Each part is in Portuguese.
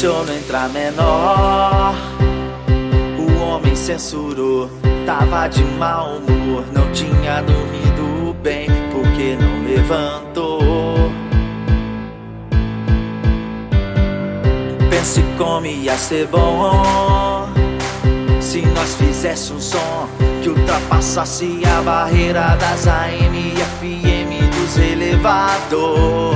Show não entra menor. O homem censurou, tava de mau humor. Não tinha dormido bem, porque não levantou. Pense como ia ser bom. Se nós fizesse um som que ultrapassasse a barreira das AM e FM dos elevador.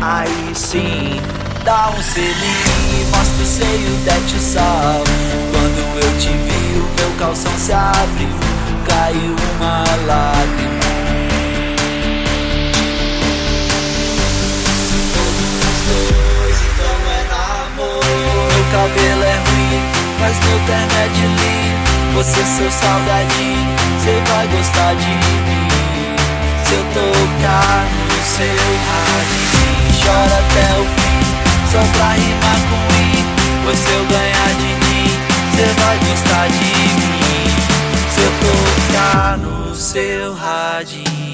Aí sim, dá um selinho e mostra o seio dete sal. Quando eu te vi, o meu calção se abriu, caiu uma lágrima. Se for dois, então é namoro. Meu cabelo é ruim, mas meu terno é de linho. Você, seu salgadinho, cê vai gostar de mim. Se eu tocar no seu rádio, chora até o fim, só pra rimar com i. Pois se eu ganhar de mim, cê vai gostar de mim. Se eu tocar no seu radinho.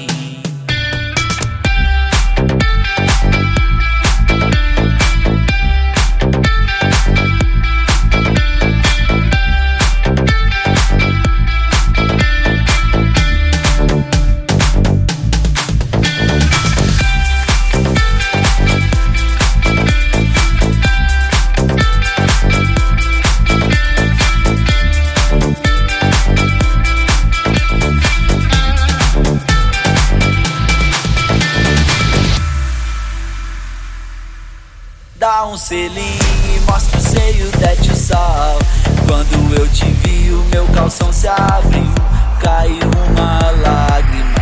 Dá um selinho e mostra o seio dete sal Quando eu te vi o meu calção se abriu Caiu uma lágrima.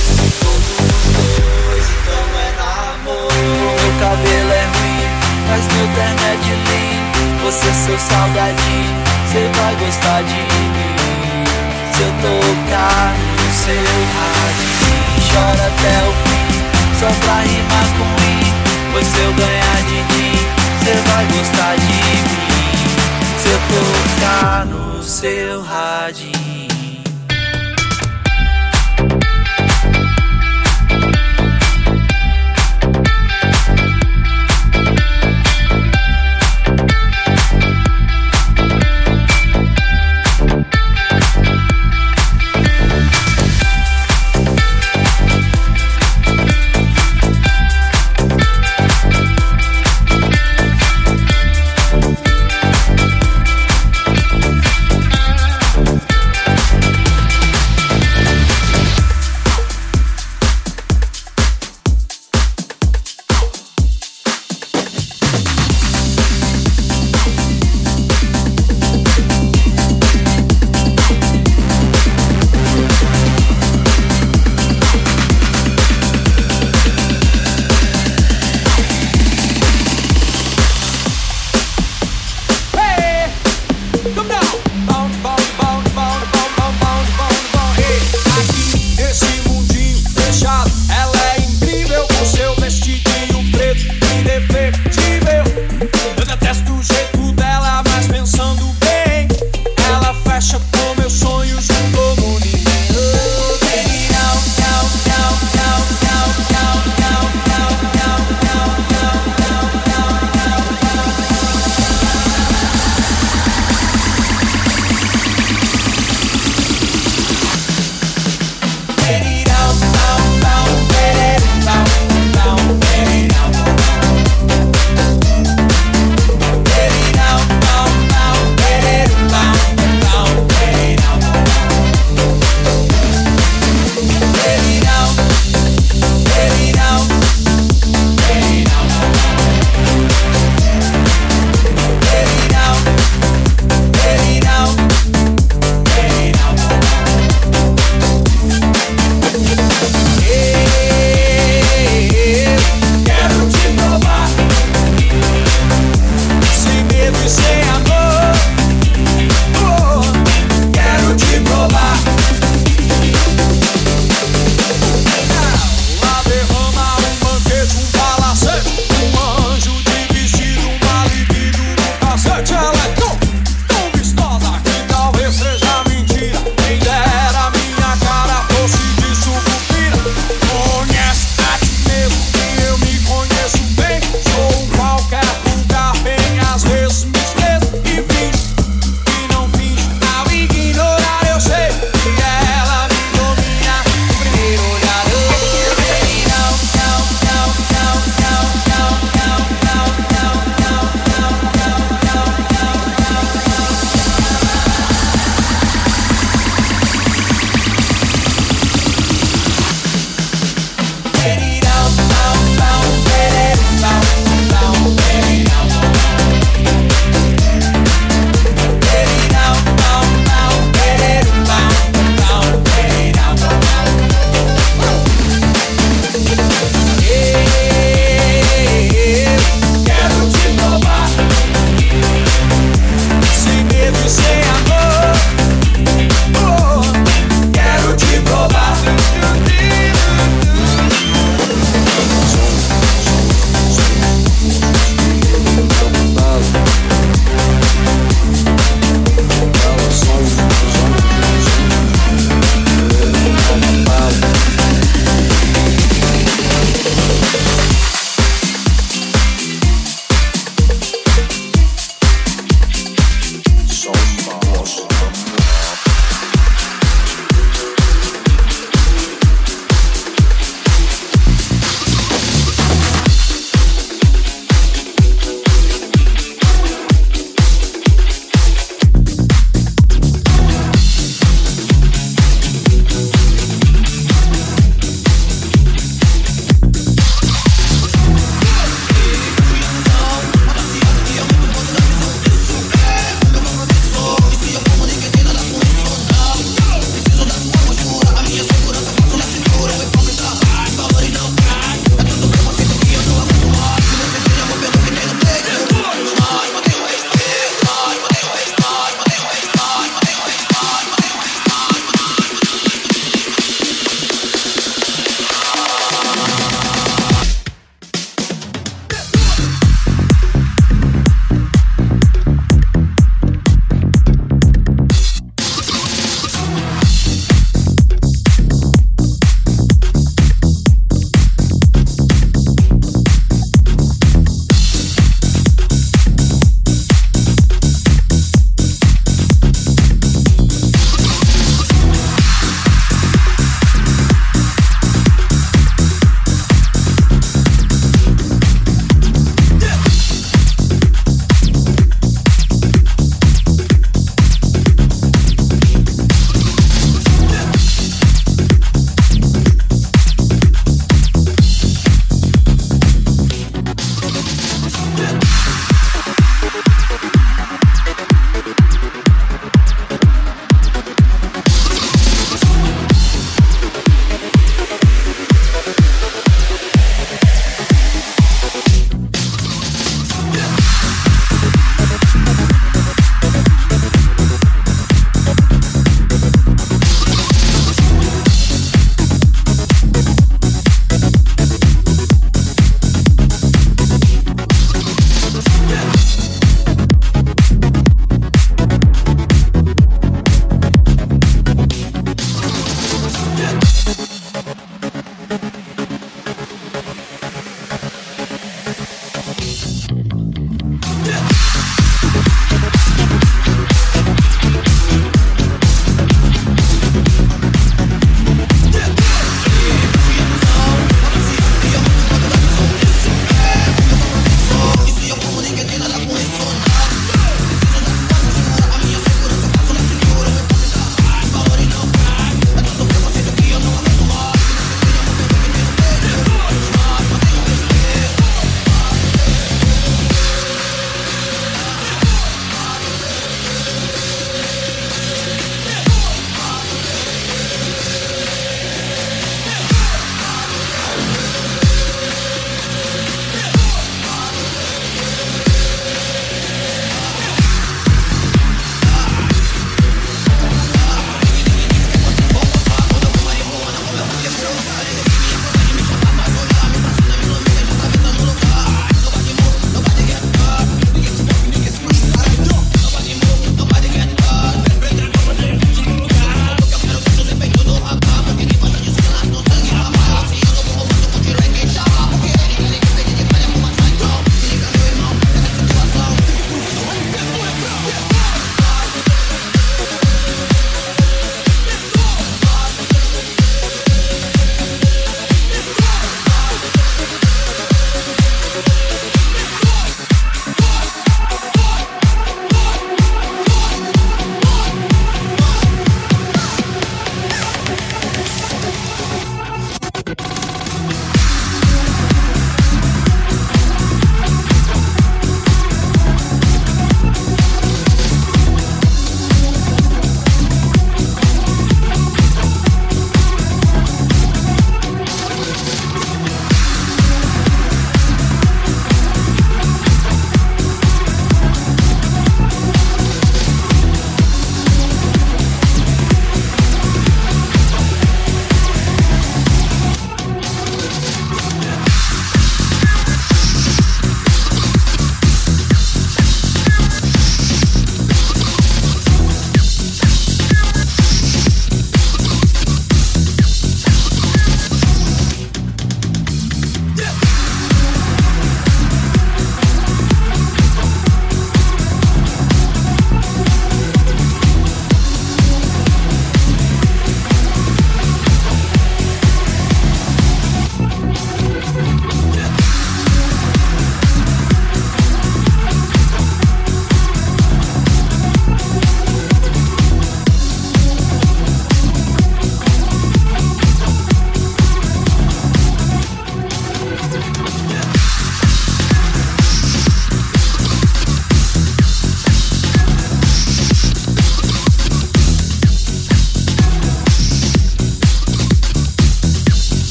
Dos dois, então é namoro. Meu cabelo é ruim, mas meu terno é de linho Você seu salgadinho, cê vai gostar de mim. Se eu tocar no seu rádio Chora até o fim só pra rimar com i Pois se eu ganhar de mim, cê vai gostar de mim. Se eu tocar no seu radinho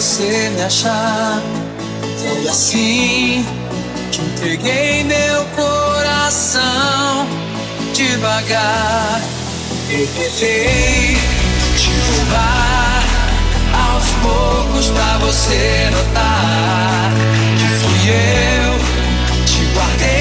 você me achar. Foi assim que entreguei meu coração devagar. Revelei te roubar aos poucos pra você notar que fui eu. Te guardei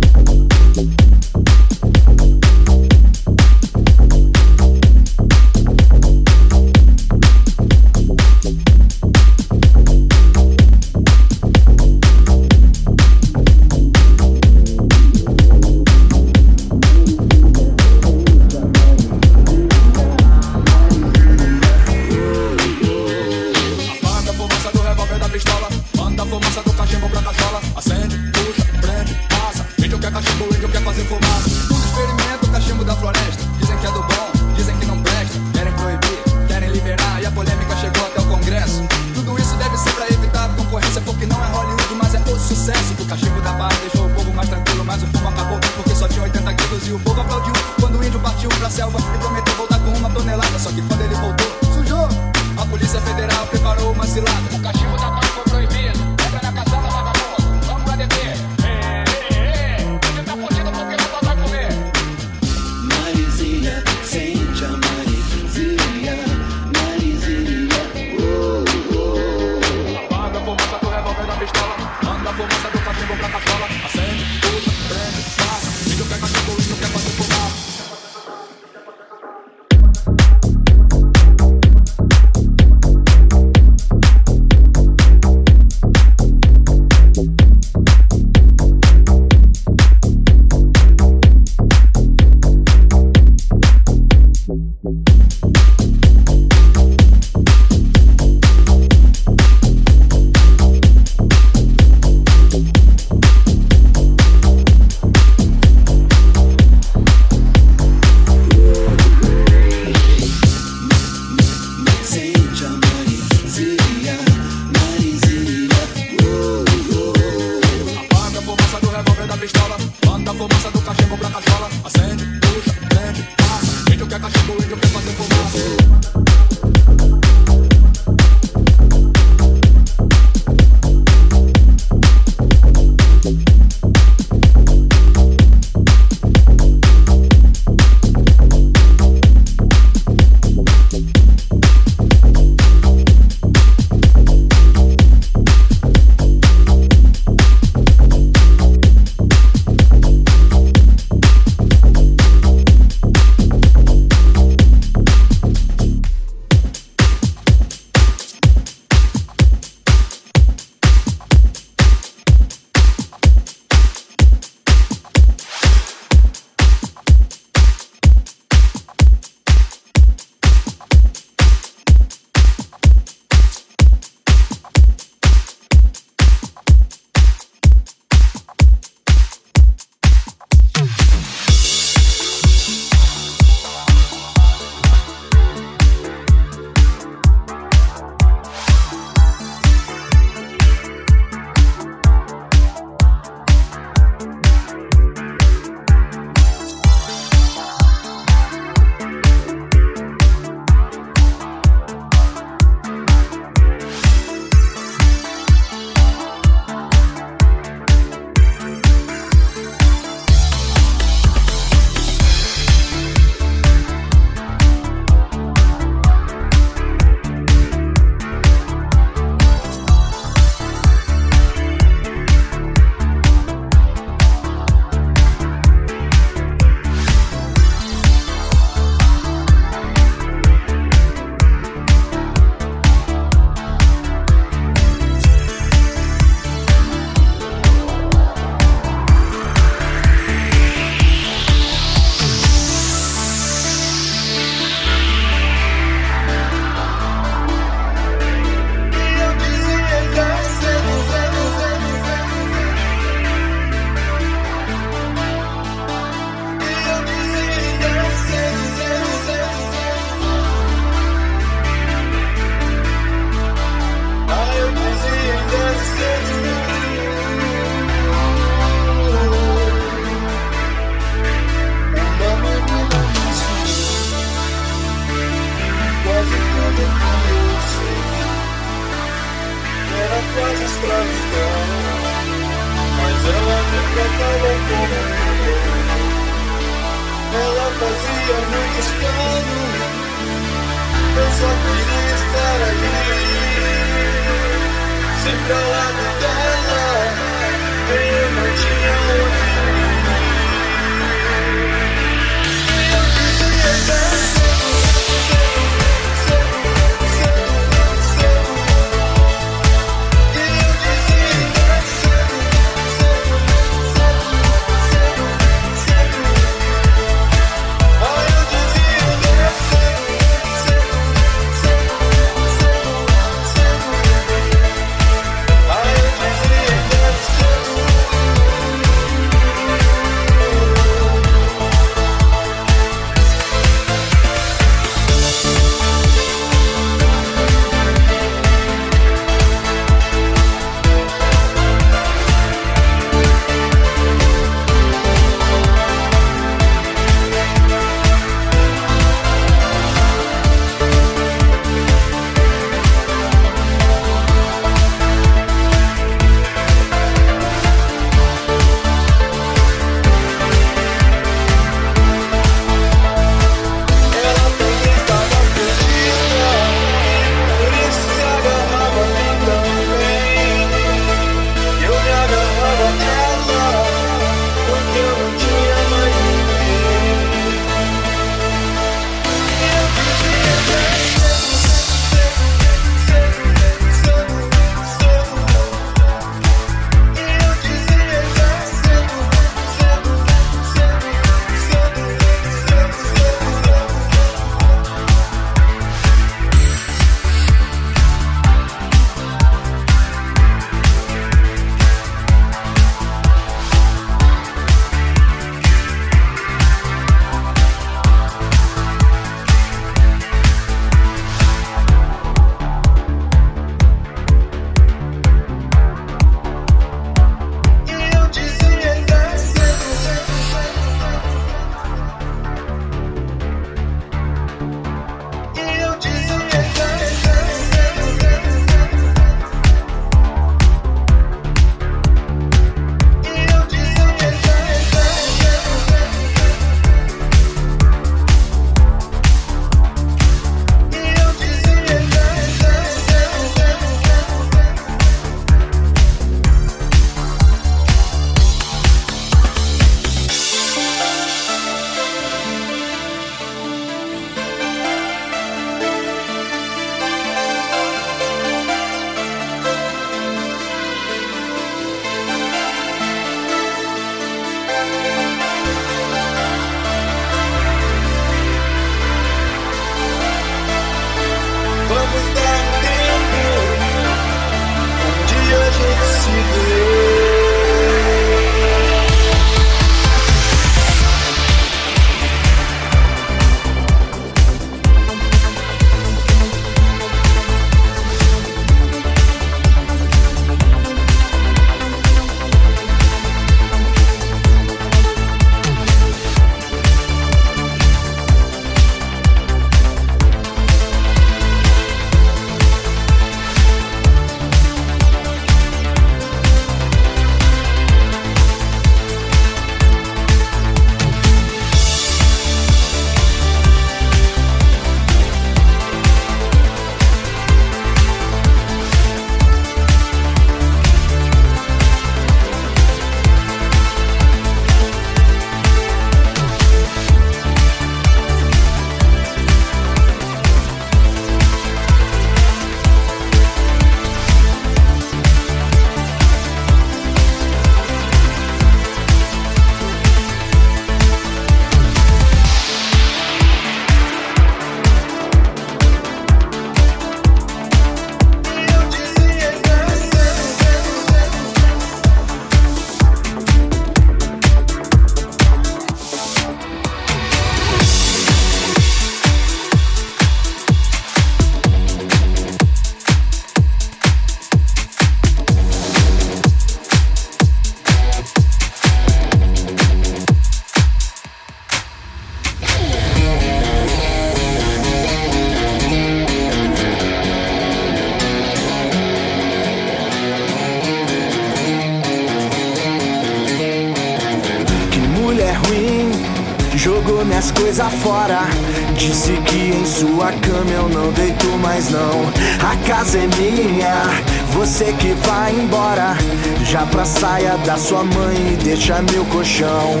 Disse que em sua cama eu não deito mais não. A casa é minha, você que vai embora. Já pra saia da sua mãe e deixa meu colchão.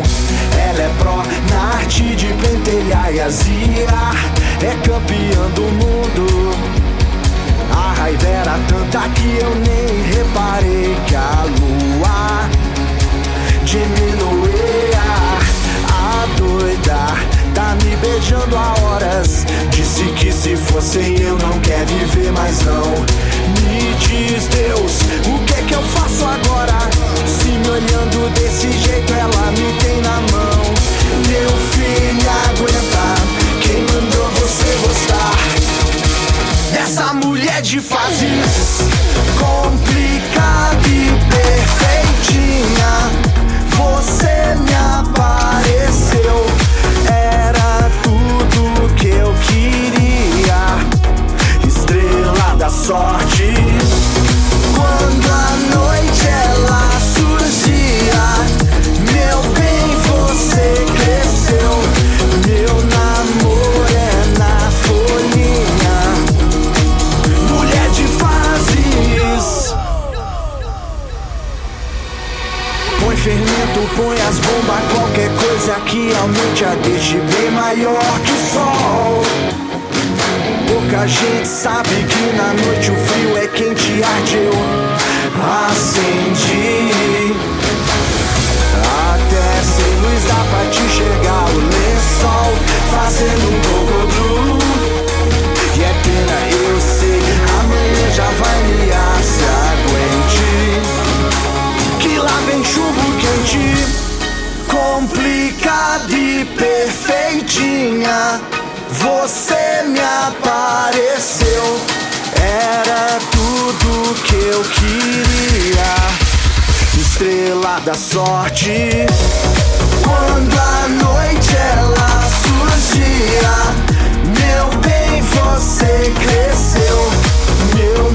Ela é pró na arte de pentelhar e azia. É campeã do mundo. A raiva era tanta que eu nem reparei que a lua diminuía. A doida beijando há horas. Disse que se fosse eu não quer viver mais não. Me diz Deus, o que é que eu faço agora? Se me olhando desse jeito ela me tem na mão. Meu filho aguenta, quem mandou você gostar? Dessa mulher de fases complicada e perfeitinha. Você me apareceu, era sorte. Quando a noite ela surgia, meu bem, você cresceu. Meu namoro é na folhinha. Mulher de fases. Põe fermento, põe as bombas, qualquer coisa que aumente a deixe bem maior que o sol. Pouca gente sabe que na noite o frio é quente arde eu acendi. Até sem luz dá pra te enxergar o lençol apareceu, era tudo que eu queria. Estrela da sorte. Quando a noite ela surgia, meu bem, você cresceu. Meu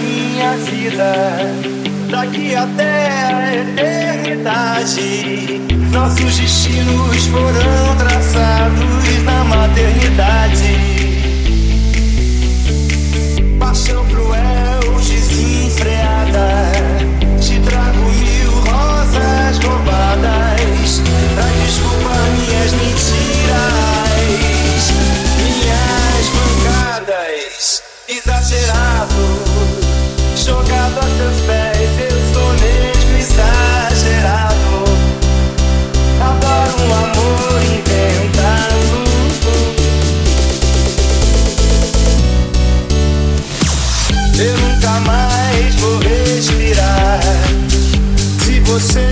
minha vida, daqui até a eternidade. Nossos destinos foram traçados na maternidade. Paixão cruel, desenfreada. Te trago mil rosas roubadas você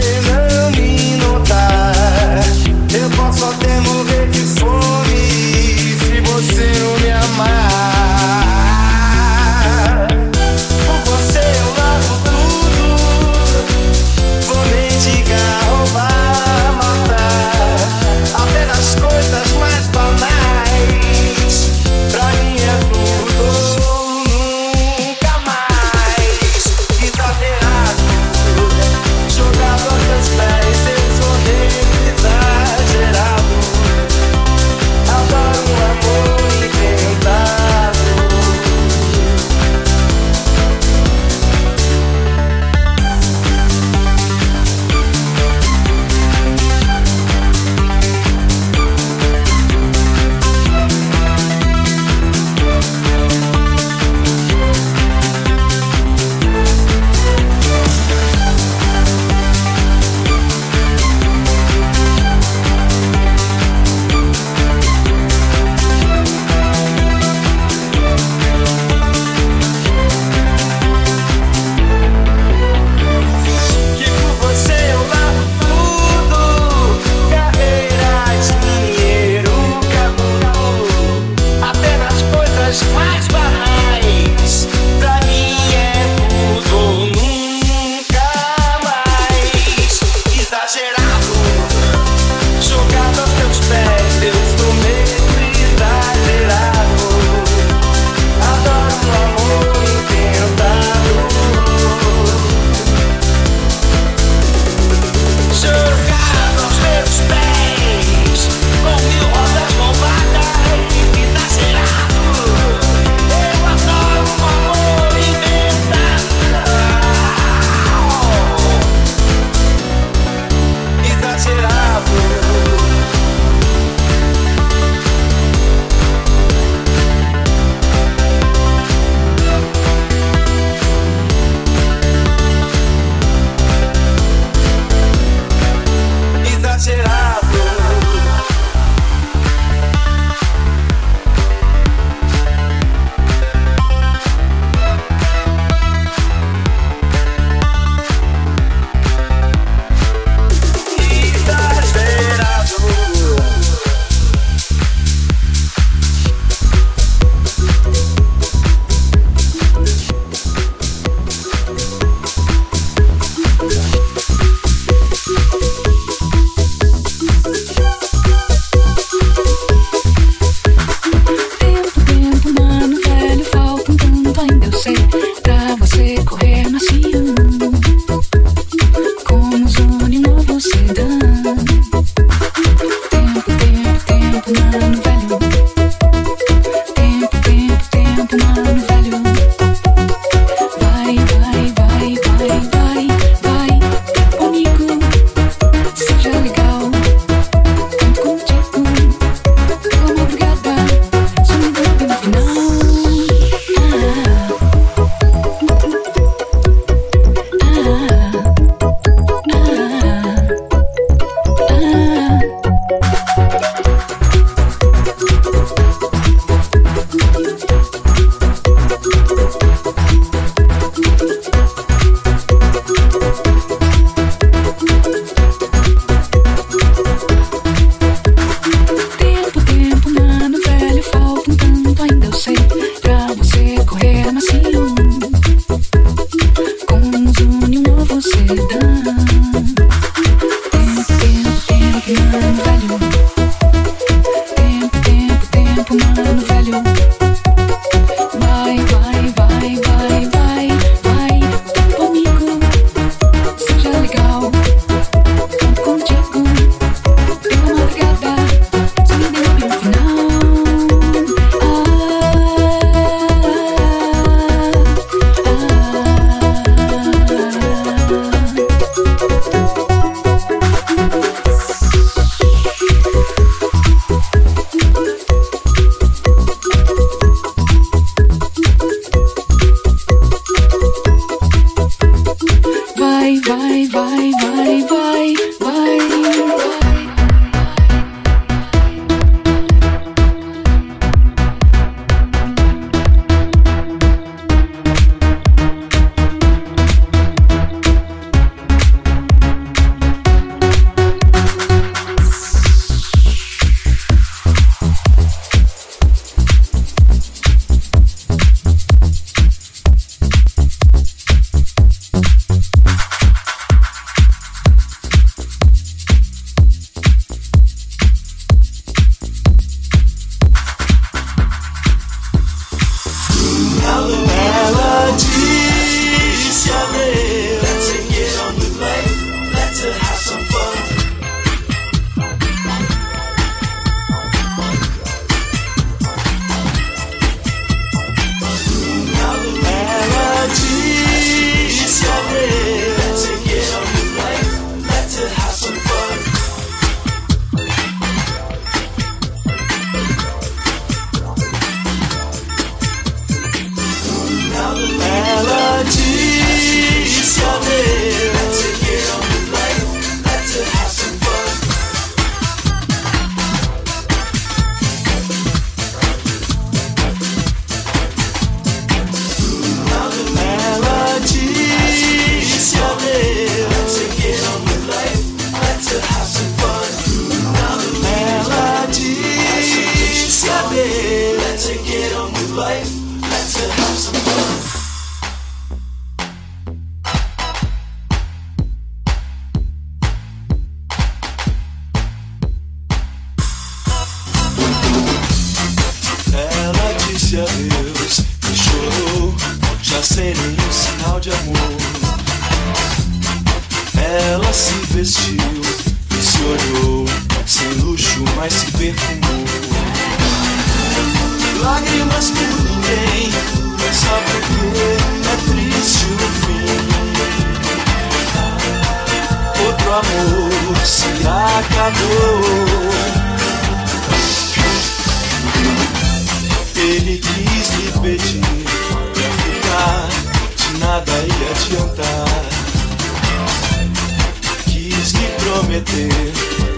prometer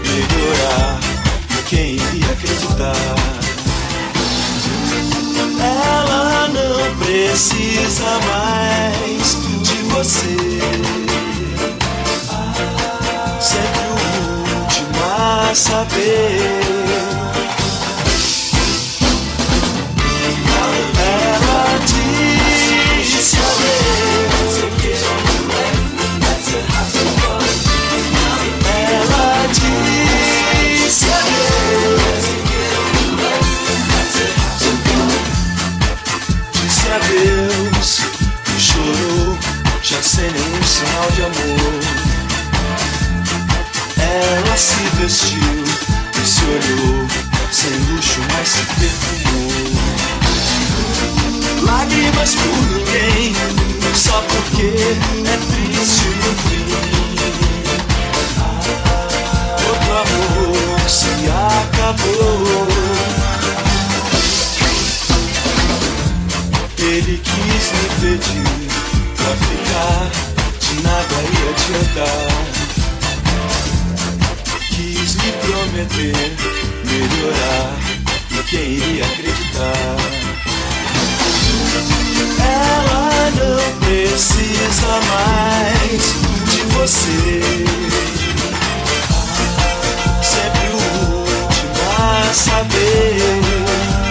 melhorar. Quem iria acreditar? Ela não precisa mais de você. Ah, sempre o último a saber. se vestiu e se olhou sem luxo, mas se perfumou. Lágrimas por ninguém, só porque é triste o fim. Outro amor se acabou. Ele quis me pedir pra ficar, de nada ia adiantar. prometer melhorar. E quem iria acreditar? Ela não precisa mais de você. Sempre o último a saber.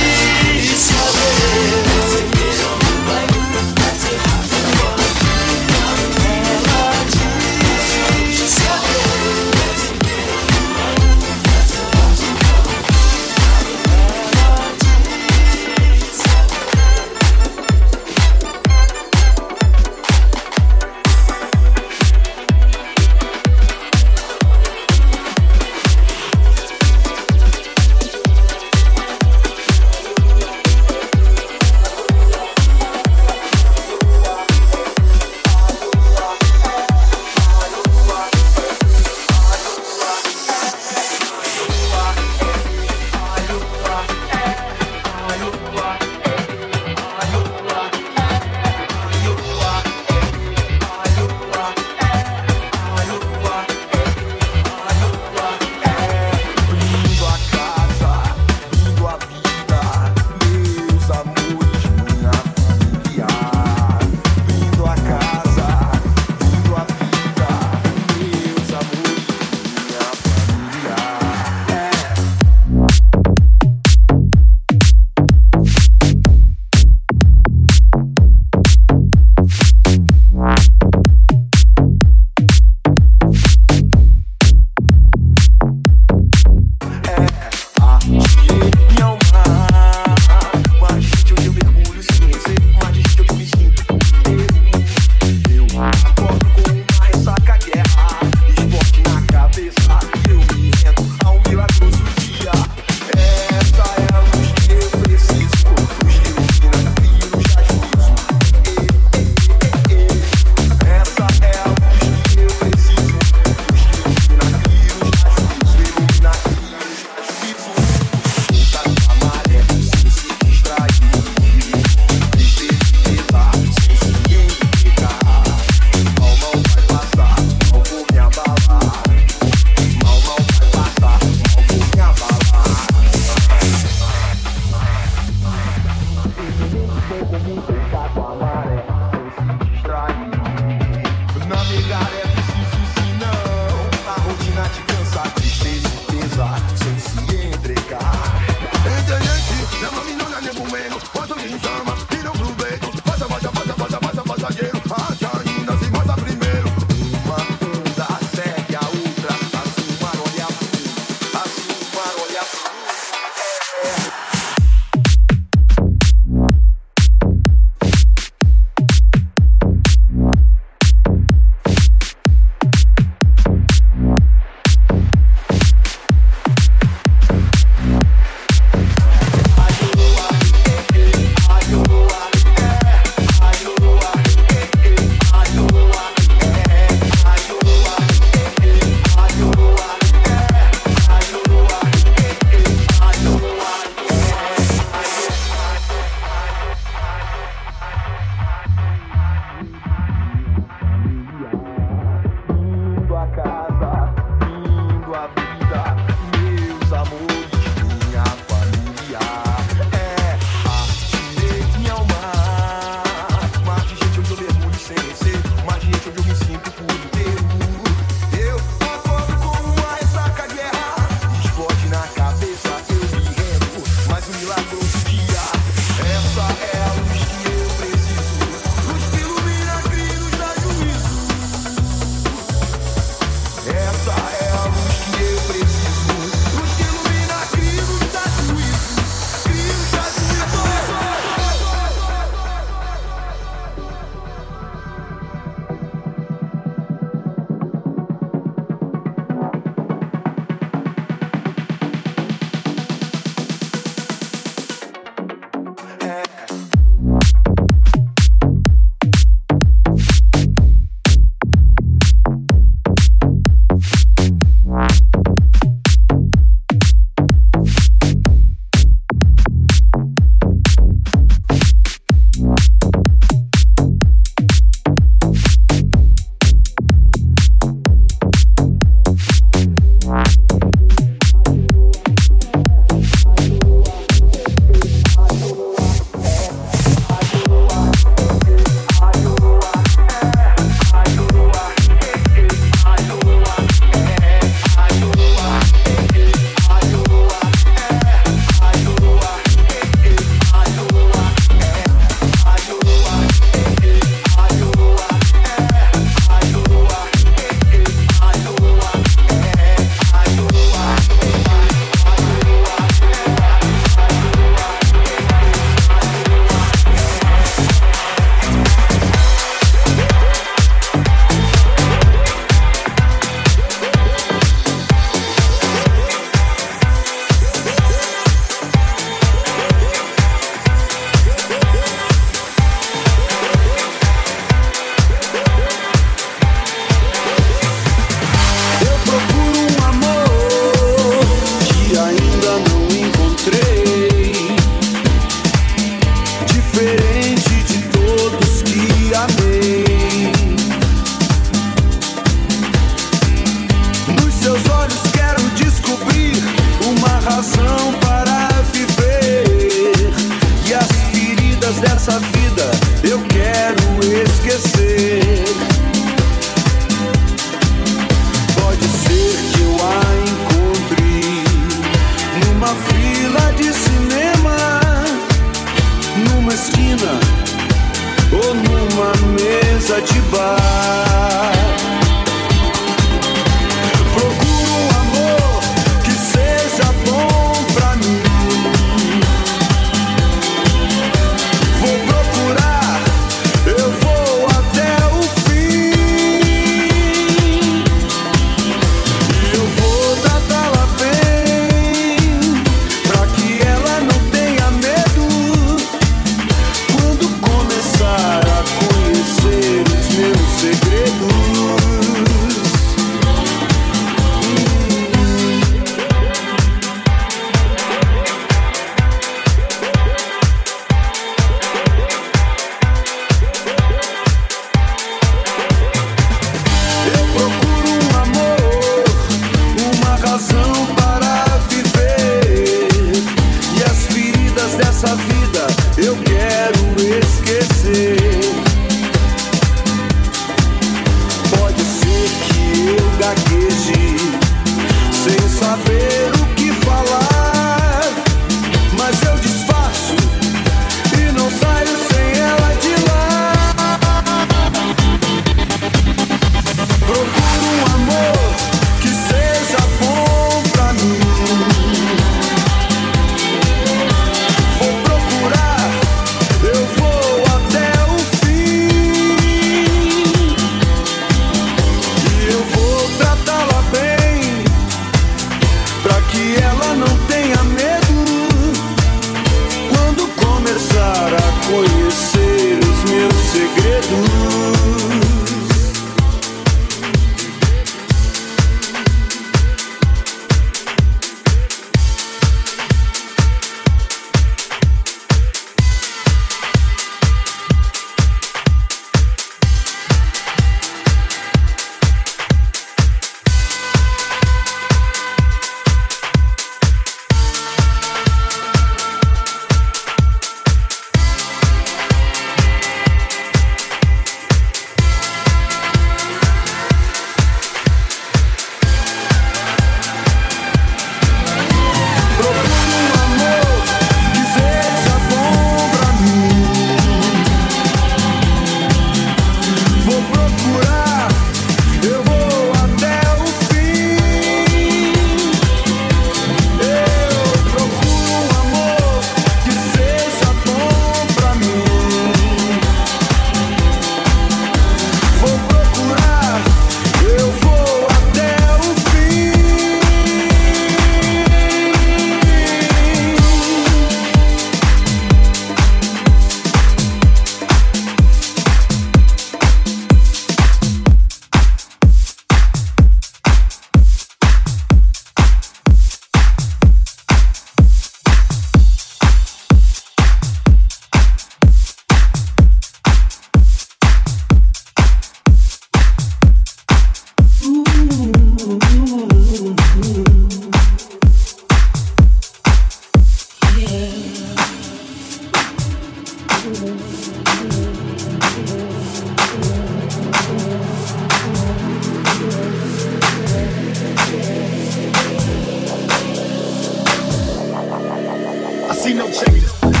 shake it.